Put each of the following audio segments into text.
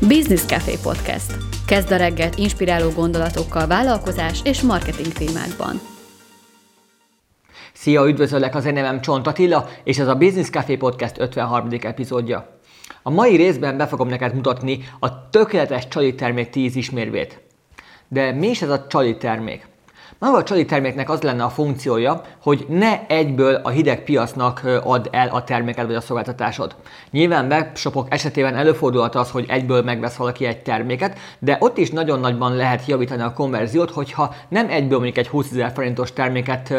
Business Café Podcast. Kezd a reggelt inspiráló gondolatokkal vállalkozás és marketing témákban. Szia, üdvözöllek az én nevem Csont Attila, és ez a Business Café Podcast 53. epizódja. A mai részben be fogom neked mutatni a tökéletes csali termék 10 ismérvét. De mi is ez a csali termék? Maga a csali terméknek az lenne a funkciója, hogy ne egyből a hideg piacnak ad el a terméket vagy a szolgáltatásod. Nyilván webshopok esetében előfordulhat az, hogy egyből megvesz valaki egy terméket, de ott is nagyon nagyban lehet javítani a konverziót, hogyha nem egyből mondjuk egy 20 ezer forintos terméket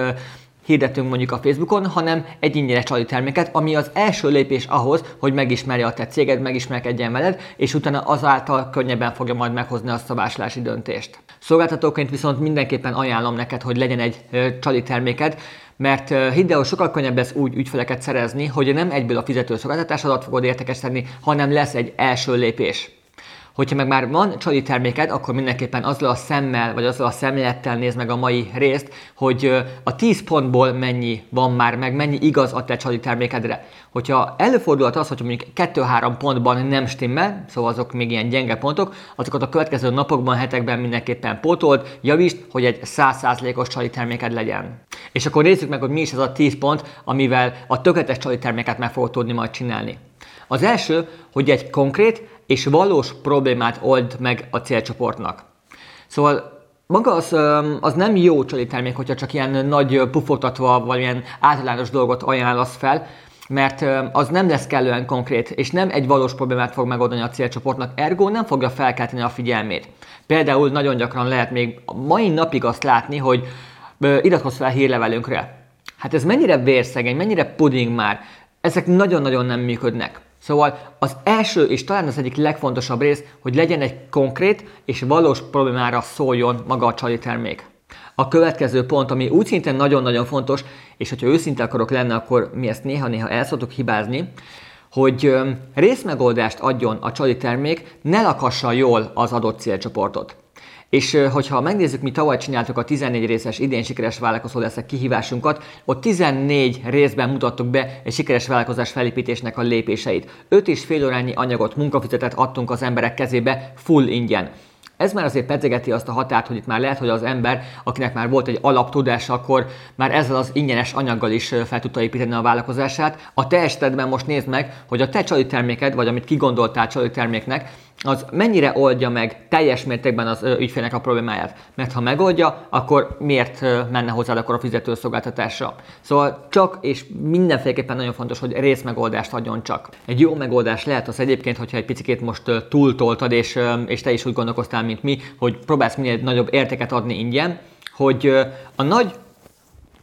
hirdetünk mondjuk a Facebookon, hanem egy ingyenes csali terméket, ami az első lépés ahhoz, hogy megismerje a te céged, megismerkedjen veled, és utána azáltal könnyebben fogja majd meghozni a szabáslási döntést. Szolgáltatóként viszont mindenképpen ajánlom neked, hogy legyen egy csali terméked, mert hidd el, sokkal könnyebb lesz úgy ügyfeleket szerezni, hogy nem egyből a fizető szolgáltatásodat fogod értekesíteni, hanem lesz egy első lépés. Hogyha meg már van csali terméked, akkor mindenképpen azzal a szemmel, vagy azzal a szemlélettel néz meg a mai részt, hogy a 10 pontból mennyi van már meg, mennyi igaz a te csali termékedre. Hogyha előfordulhat az, hogy mondjuk 2-3 pontban nem stimmel, szóval azok még ilyen gyenge pontok, azokat a következő napokban, hetekben mindenképpen pótold, javítsd, hogy egy 100%-os csali terméked legyen. És akkor nézzük meg, hogy mi is ez a 10 pont, amivel a tökéletes csali terméket meg fogod tudni majd csinálni. Az első, hogy egy konkrét és valós problémát old meg a célcsoportnak. Szóval maga az, az nem jó csali termék, hogyha csak ilyen nagy pufotatva, vagy ilyen általános dolgot ajánlasz fel, mert az nem lesz kellően konkrét, és nem egy valós problémát fog megoldani a célcsoportnak, ergo nem fogja felkelteni a figyelmét. Például nagyon gyakran lehet még mai napig azt látni, hogy iratkozz fel hírlevelünkre. Hát ez mennyire vérszegény, mennyire puding már. Ezek nagyon-nagyon nem működnek. Szóval az első és talán az egyik legfontosabb rész, hogy legyen egy konkrét és valós problémára szóljon maga a csali termék. A következő pont, ami úgy szintén nagyon-nagyon fontos, és hogyha őszinte akarok lenni, akkor mi ezt néha-néha el szoktuk hibázni, hogy részmegoldást adjon a csali termék, ne lakassa jól az adott célcsoportot. És hogyha megnézzük, mi tavaly csináltuk a 14 részes idén sikeres vállalkozó leszek kihívásunkat, ott 14 részben mutattuk be egy sikeres vállalkozás felépítésnek a lépéseit. 5 és fél órányi anyagot, munkafizetet adtunk az emberek kezébe full ingyen. Ez már azért pedzegeti azt a határt, hogy itt már lehet, hogy az ember, akinek már volt egy alaptudása, akkor már ezzel az ingyenes anyaggal is fel tudta építeni a vállalkozását. A te esetedben most nézd meg, hogy a te csali terméked, vagy amit kigondoltál csali terméknek, az mennyire oldja meg teljes mértékben az ügyfélnek a problémáját. Mert ha megoldja, akkor miért menne hozzá akkor a fizetőszolgáltatásra? Szóval csak és mindenféleképpen nagyon fontos, hogy részmegoldást adjon csak. Egy jó megoldás lehet az egyébként, hogyha egy picit most túltoltad, és, és te is úgy gondolkoztál, mint mi, hogy próbálsz minél nagyobb értéket adni ingyen, hogy a nagy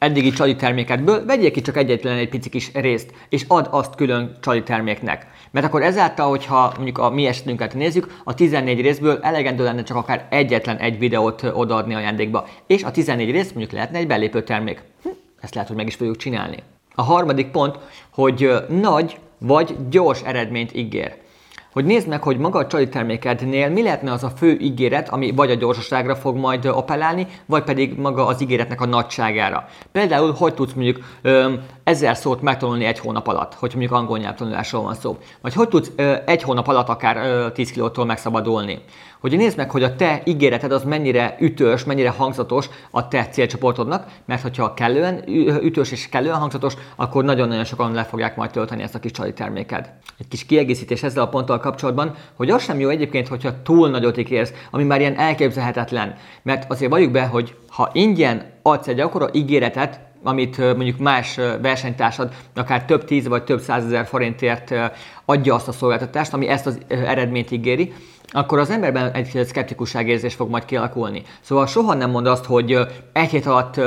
eddigi csali termékedből vegyél ki csak egyetlen egy pici kis részt, és add azt külön csali terméknek. Mert akkor ezáltal, hogyha mondjuk a mi esetünket nézzük, a 14 részből elegendő lenne csak akár egyetlen egy videót odaadni ajándékba. És a 14 rész mondjuk lehetne egy belépő termék. Hm, ezt lehet, hogy meg is fogjuk csinálni. A harmadik pont, hogy nagy vagy gyors eredményt ígér hogy nézd meg, hogy maga a csali termékednél mi lehetne az a fő ígéret, ami vagy a gyorsaságra fog majd appellálni, vagy pedig maga az ígéretnek a nagyságára. Például, hogy tudsz mondjuk öm, ezer szót megtanulni egy hónap alatt, hogy mondjuk angol nyelvtanulásról van szó. Vagy hogy tudsz ö, egy hónap alatt akár ö, 10 kilótól megszabadulni. Hogy nézd meg, hogy a te ígéreted az mennyire ütős, mennyire hangzatos a te célcsoportodnak, mert hogyha kellően ütős és kellően hangzatos, akkor nagyon-nagyon sokan le fogják majd tölteni ezt a kis csali terméked. Egy kis kiegészítés ezzel a ponttal kapcsolatban, hogy az sem jó egyébként, hogyha túl nagyot ígérsz, ami már ilyen elképzelhetetlen. Mert azért valljuk be, hogy ha ingyen adsz egy akkora ígéretet, amit mondjuk más versenytársad akár több tíz vagy több százezer forintért adja azt a szolgáltatást, ami ezt az eredményt ígéri, akkor az emberben egy szkeptikusságérzés fog majd kialakulni. Szóval soha nem mond azt, hogy egy hét alatt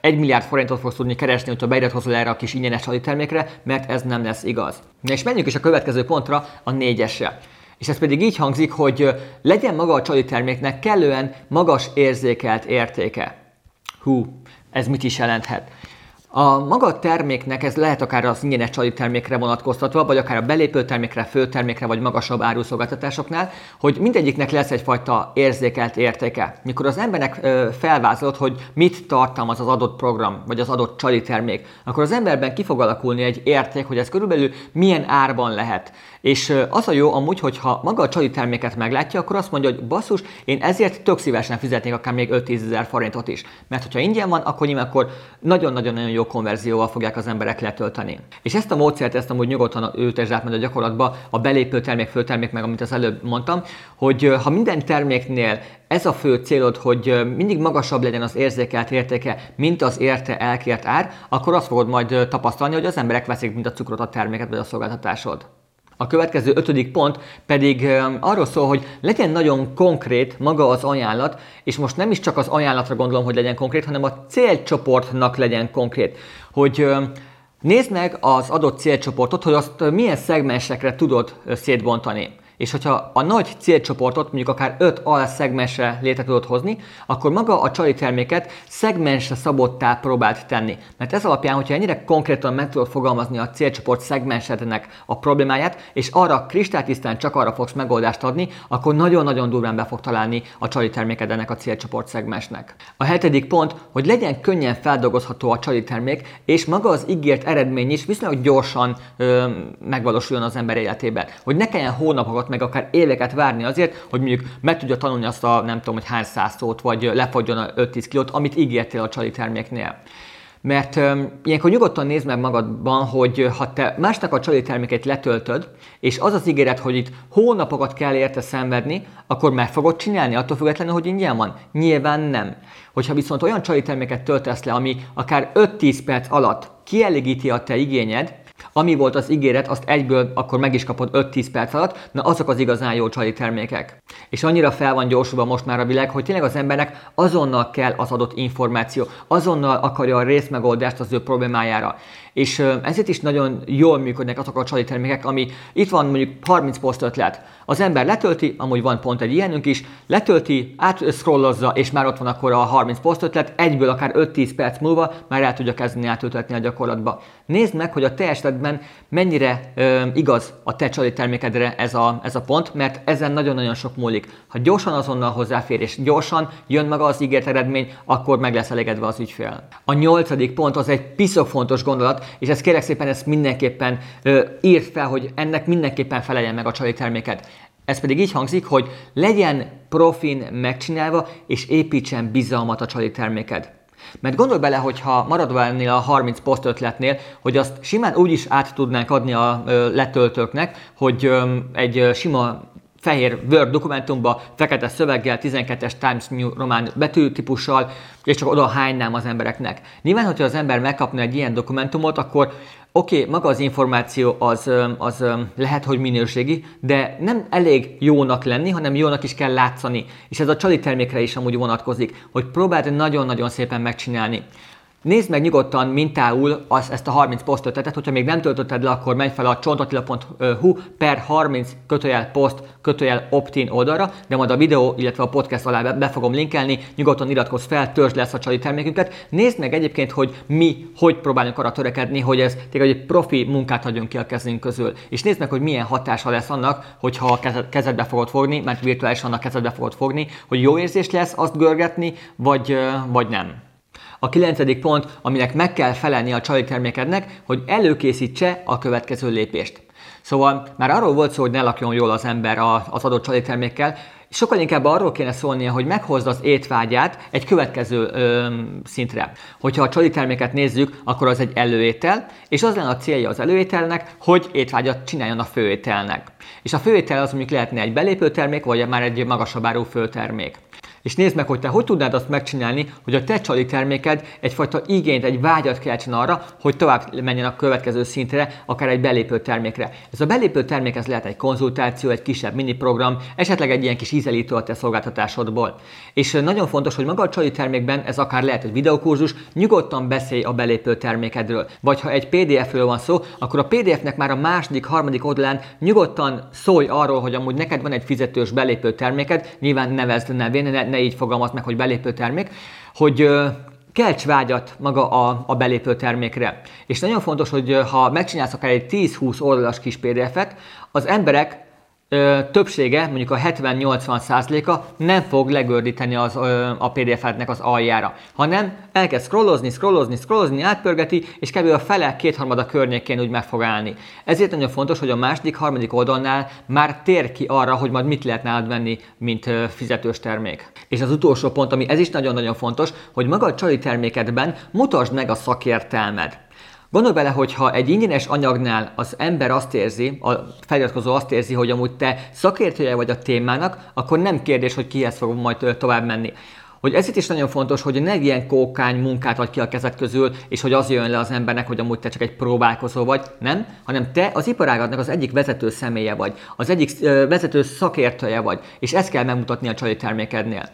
egy milliárd forintot fogsz tudni keresni, hogyha beiratkozol erre a kis ingyenes termékre, mert ez nem lesz igaz. És menjünk is a következő pontra, a négyesre. És ez pedig így hangzik, hogy legyen maga a csali terméknek kellően magas érzékelt értéke. Hú, ez mit is jelenthet? A maga a terméknek ez lehet akár az ingyenes csali termékre vonatkoztatva, vagy akár a belépő termékre, főtermékre, vagy magasabb áruszolgáltatásoknál, hogy mindegyiknek lesz egyfajta érzékelt értéke. Mikor az embernek felvázolt, hogy mit tartalmaz az adott program, vagy az adott csali termék, akkor az emberben ki fog alakulni egy érték, hogy ez körülbelül milyen árban lehet. És az a jó amúgy, hogyha maga a csali terméket meglátja, akkor azt mondja, hogy basszus, én ezért tök szívesen fizetnék akár még 5-10 ezer forintot is. Mert hogyha ingyen van, akkor nyilván akkor nagyon-nagyon-nagyon jó konverzióval fogják az emberek letölteni. És ezt a módszert, ezt amúgy nyugodtan ültesd át a gyakorlatba, a belépő termék, főtermék, meg amit az előbb mondtam, hogy ha minden terméknél ez a fő célod, hogy mindig magasabb legyen az érzékelt értéke, mint az érte elkért ár, akkor azt fogod majd tapasztalni, hogy az emberek veszik, mint a cukrot a terméket vagy a szolgáltatásod. A következő ötödik pont pedig arról szól, hogy legyen nagyon konkrét maga az ajánlat, és most nem is csak az ajánlatra gondolom, hogy legyen konkrét, hanem a célcsoportnak legyen konkrét. Hogy nézd meg az adott célcsoportot, hogy azt milyen szegmensekre tudod szétbontani és hogyha a nagy célcsoportot mondjuk akár 5 alszegmensre létre tudod hozni, akkor maga a csali terméket szegmensre szabottá próbált tenni. Mert ez alapján, hogyha ennyire konkrétan meg tudod fogalmazni a célcsoport szegmensednek a problémáját, és arra kristálytisztán csak arra fogsz megoldást adni, akkor nagyon-nagyon durván be fog találni a csali terméked ennek a célcsoport szegmensnek. A hetedik pont, hogy legyen könnyen feldolgozható a csali termék, és maga az ígért eredmény is viszonylag gyorsan ö, megvalósuljon az ember életében. Hogy ne kelljen hónapokat meg akár éveket várni azért, hogy mondjuk meg tudja tanulni azt a nem tudom, hogy hány száz szót, vagy lefagyjon a 5-10 kilót, amit ígértél a csali terméknél. Mert um, ilyenkor nyugodtan nézd meg magadban, hogy ha te másnak a csali terméket letöltöd, és az az ígéret, hogy itt hónapokat kell érte szenvedni, akkor meg fogod csinálni, attól függetlenül, hogy ingyen van? Nyilván nem. Hogyha viszont olyan csali terméket töltesz le, ami akár 5-10 perc alatt kielégíti a te igényed, ami volt az ígéret, azt egyből akkor meg is kapod 5-10 perc alatt, na azok az igazán jó csali termékek. És annyira fel van gyorsulva most már a világ, hogy tényleg az embernek azonnal kell az adott információ, azonnal akarja a részmegoldást az ő problémájára. És ezért is nagyon jól működnek azok a csali termékek, ami itt van mondjuk 30 poszt ötlet. Az ember letölti, amúgy van pont egy ilyenünk is, letölti, átszkrollozza, és már ott van akkor a 30 poszt ötlet, egyből akár 5-10 perc múlva már el tudja kezdeni átültetni a gyakorlatba. Nézd meg, hogy a te esetben mennyire ö, igaz a te csali termékedre ez a, ez a pont, mert ezen nagyon-nagyon sok múlik. Ha gyorsan azonnal hozzáfér, és gyorsan jön maga az ígért eredmény, akkor meg lesz elégedve az ügyfél. A nyolcadik pont az egy piszok fontos gondolat, és ezt kérek szépen ezt mindenképpen ö, írd fel, hogy ennek mindenképpen feleljen meg a csali terméket. Ez pedig így hangzik, hogy legyen profin megcsinálva, és építsen bizalmat a csali terméked. Mert gondolj bele, hogy ha maradva ennél a 30 poszt ötletnél, hogy azt simán úgy is át tudnánk adni a letöltőknek, hogy egy sima fehér Word dokumentumba, fekete szöveggel, 12-es Times New román betűtípussal, és csak oda hánynám az embereknek. Nyilván, hogyha az ember megkapna egy ilyen dokumentumot, akkor oké, okay, maga az információ az, az lehet, hogy minőségi, de nem elég jónak lenni, hanem jónak is kell látszani. És ez a csali termékre is amúgy vonatkozik, hogy próbáld nagyon-nagyon szépen megcsinálni. Nézd meg nyugodtan mintául az, ezt a 30 posztötetet, hogyha még nem töltötted le, akkor menj fel a csontatila.hu per 30 kötőjel post kötőjel opt-in oldalra, de majd a videó, illetve a podcast alá be, be fogom linkelni, nyugodtan iratkozz fel, törzs lesz a csali termékünket. Nézd meg egyébként, hogy mi hogy próbálunk arra törekedni, hogy ez tényleg egy profi munkát hagyjon ki a kezünk közül. És nézd meg, hogy milyen hatása lesz annak, hogyha a kezedbe fogod fogni, mert virtuálisan a kezedbe fogod fogni, hogy jó érzés lesz azt görgetni, vagy, vagy nem. A kilencedik pont, aminek meg kell felelni a csali termékednek, hogy előkészítse a következő lépést. Szóval már arról volt szó, hogy ne lakjon jól az ember az adott csali termékkel, sokkal inkább arról kéne szólnia, hogy meghozd az étvágyát egy következő ö, szintre. Hogyha a csali terméket nézzük, akkor az egy előétel, és az lenne a célja az előételnek, hogy étvágyat csináljon a főételnek. És a főétel az mondjuk lehetne egy belépő termék, vagy már egy magasabb áru főtermék és nézd meg, hogy te hogy tudnád azt megcsinálni, hogy a te csali terméked egyfajta igényt, egy vágyat keltsen arra, hogy tovább menjen a következő szintre, akár egy belépő termékre. Ez a belépő termék ez lehet egy konzultáció, egy kisebb mini program, esetleg egy ilyen kis ízelítő a te szolgáltatásodból. És nagyon fontos, hogy maga a csali termékben ez akár lehet egy videókurzus, nyugodtan beszélj a belépő termékedről. Vagy ha egy PDF-ről van szó, akkor a PDF-nek már a második, harmadik oldalán nyugodtan szólj arról, hogy amúgy neked van egy fizetős belépő terméked, nyilván nevezd nevén, ne, így fogalmaz meg, hogy belépő termék, hogy kelts vágyat maga a, a belépő termékre. És nagyon fontos, hogy ha megcsinálsz akár egy 10-20 oldalas kis PDF-et, az emberek ö, többsége, mondjuk a 70-80 százaléka nem fog legördíteni az, ö, a PDF-nek az aljára, hanem elkezd scrollozni, scrollozni, scrollozni, átpörgeti, és kb. a fele kétharmada környékén úgy meg fog állni. Ezért nagyon fontos, hogy a második, harmadik oldalnál már tér ki arra, hogy majd mit lehet nálad venni, mint ö, fizetős termék. És az utolsó pont, ami ez is nagyon-nagyon fontos, hogy maga a csali termékedben mutasd meg a szakértelmed. Gondolj bele, hogy ha egy ingyenes anyagnál az ember azt érzi, a feliratkozó azt érzi, hogy amúgy te szakértője vagy a témának, akkor nem kérdés, hogy kihez fog majd tovább menni. Hogy ezért is nagyon fontos, hogy ne ilyen kókány munkát adj ki a kezed közül, és hogy az jön le az embernek, hogy amúgy te csak egy próbálkozó vagy, nem, hanem te az iparágadnak az egyik vezető személye vagy, az egyik vezető szakértője vagy, és ezt kell megmutatni a csali termékednél.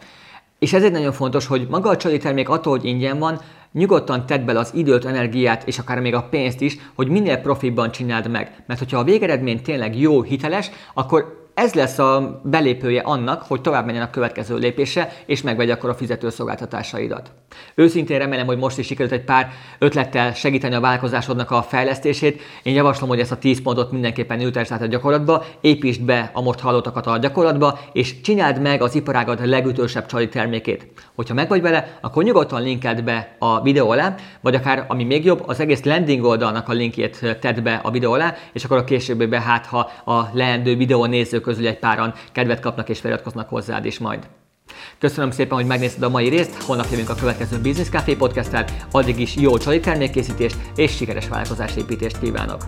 És ezért nagyon fontos, hogy maga a csali termék attól, hogy ingyen van, nyugodtan tedd bele az időt, energiát és akár még a pénzt is, hogy minél profibban csináld meg. Mert hogyha a végeredmény tényleg jó, hiteles, akkor ez lesz a belépője annak, hogy tovább menjen a következő lépése, és megvegye akkor a fizetőszolgáltatásaidat. Őszintén remélem, hogy most is sikerült egy pár ötlettel segíteni a vállalkozásodnak a fejlesztését. Én javaslom, hogy ezt a 10 pontot mindenképpen ültesd át a gyakorlatba, építsd be a most hallottakat a gyakorlatba, és csináld meg az iparágad legütősebb csali termékét. Hogyha meg vagy vele, akkor nyugodtan linkeld be a videó alá, vagy akár, ami még jobb, az egész landing oldalnak a linkjét tedd be a videó alá, és akkor a későbbiben hát, ha a leendő videó nézők közül egy páran kedvet kapnak és feliratkoznak hozzád is majd. Köszönöm szépen, hogy megnézted a mai részt, holnap jövünk a következő Business Café podcast addig is jó csali termékkészítést és sikeres vállalkozásépítést kívánok!